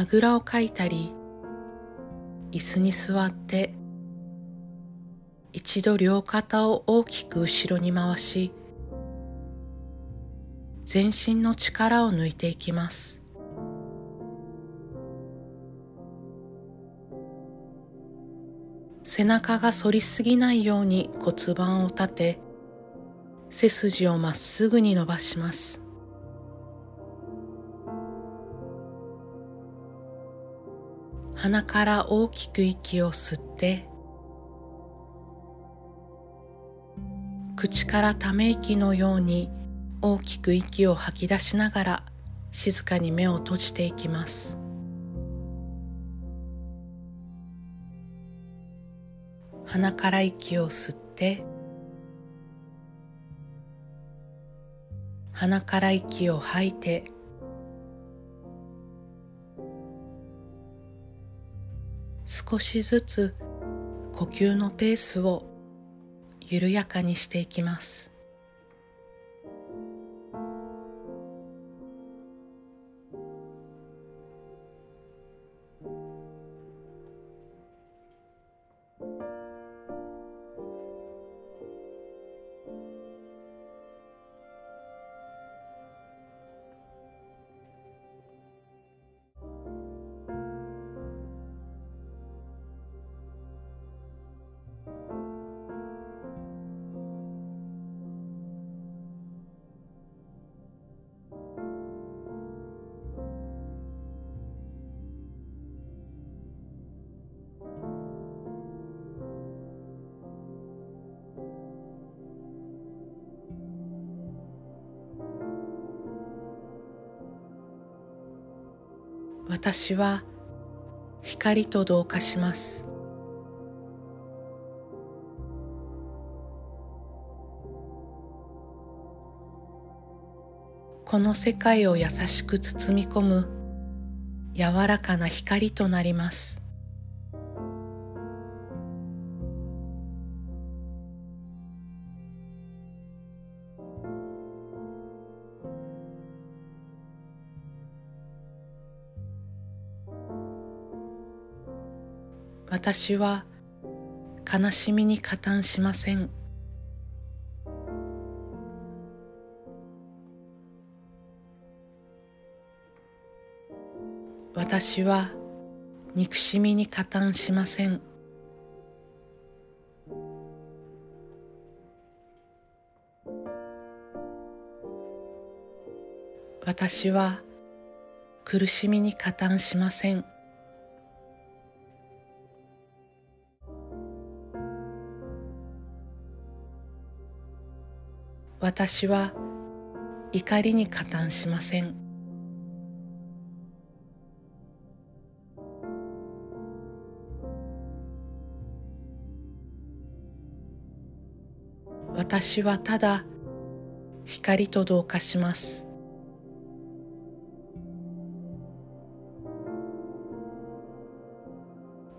あぐらをかいたり椅子に座って一度両肩を大きく後ろに回し全身の力を抜いていきます。背中が反りすぎないように骨盤を立て背筋をまっすぐに伸ばします。鼻から大きく息を吸って口からため息のように大きく息を吐き出しながら静かに目を閉じていきます。鼻から息を吸って鼻から息を吐いて少しずつ呼吸のペースを緩やかにしていきます。私は光と同化します。この世界を優しく包み込む柔らかな光となります。私は悲しみに加担しません私は憎しみに加担しません私は苦しみに加担しません。私は怒りに加担しません。私はただ光と同化します。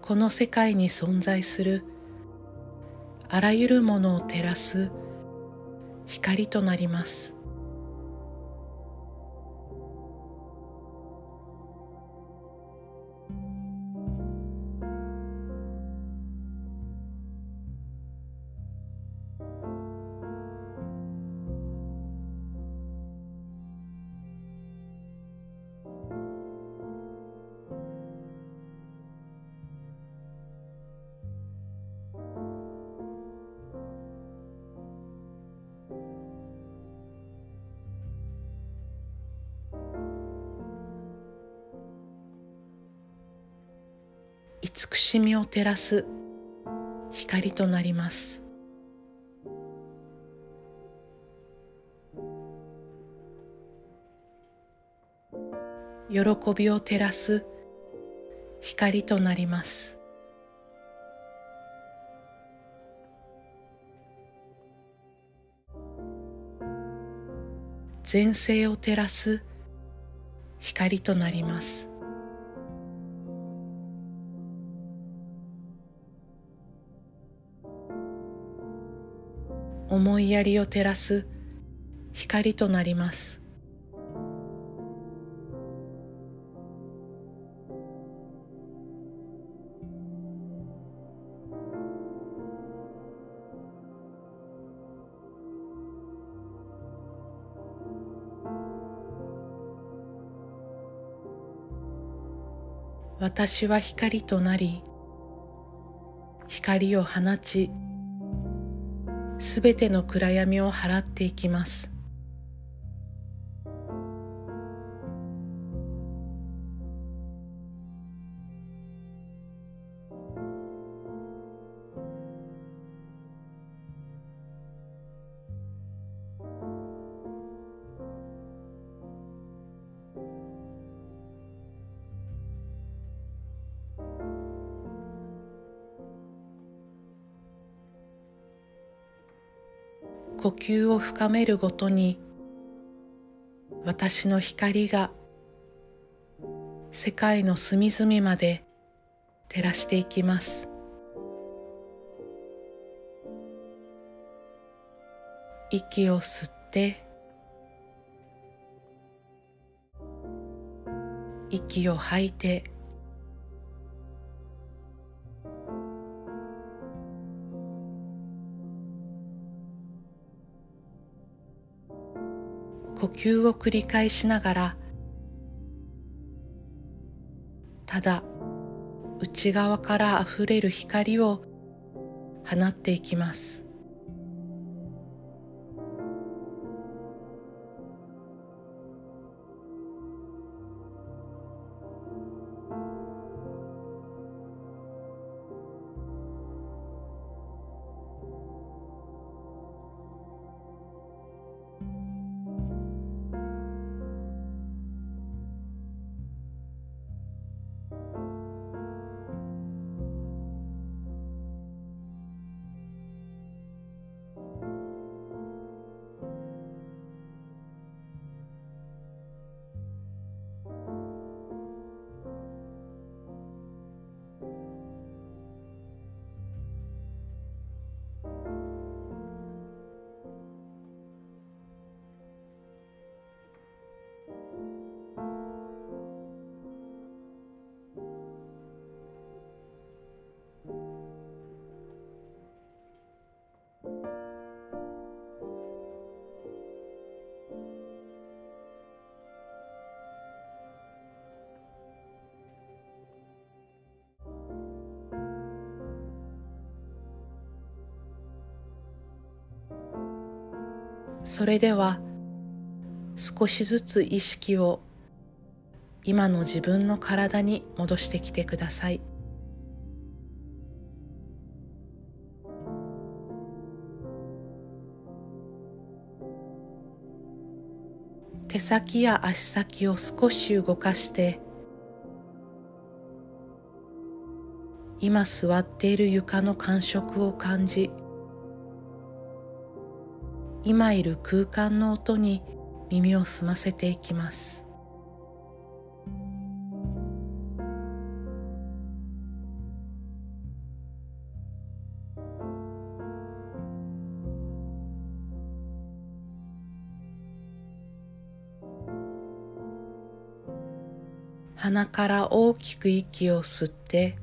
この世界に存在するあらゆるものを照らす光となります。慈しみを照らす光となります。喜びを照らす光となります。前世を照らす光となります。思いやりを照らす光となります。私は光となり光を放ちすべての暗闇を払っていきます。呼吸を深めるごとに私の光が世界の隅々まで照らしていきます。息を吸って息を吐いて呼吸を繰り返しながらただ内側からあふれる光を放っていきます。それでは少しずつ意識を今の自分の体に戻してきてください。手先や足先を少し動かして今座っている床の感触を感じ今いる空間の音に耳を澄ませていきます。鼻から大きく息を吸って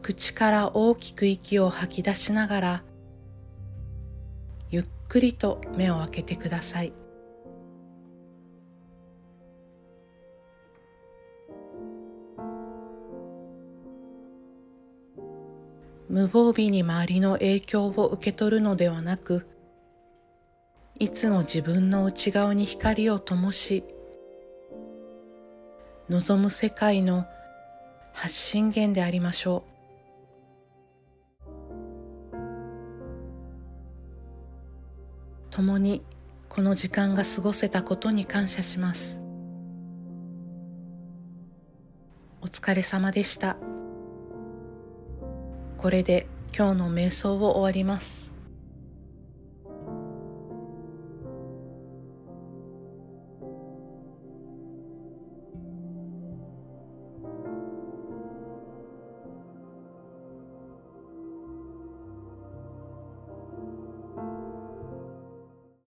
口から大きく息を吐き出しながらくりと目を開けてください。無防備に周りの影響を受け取るのではなくいつも自分の内側に光を灯し望む世界の発信源でありましょう。共にこの時間が過ごせたことに感謝します。お疲れ様でした。これで今日の瞑想を終わります。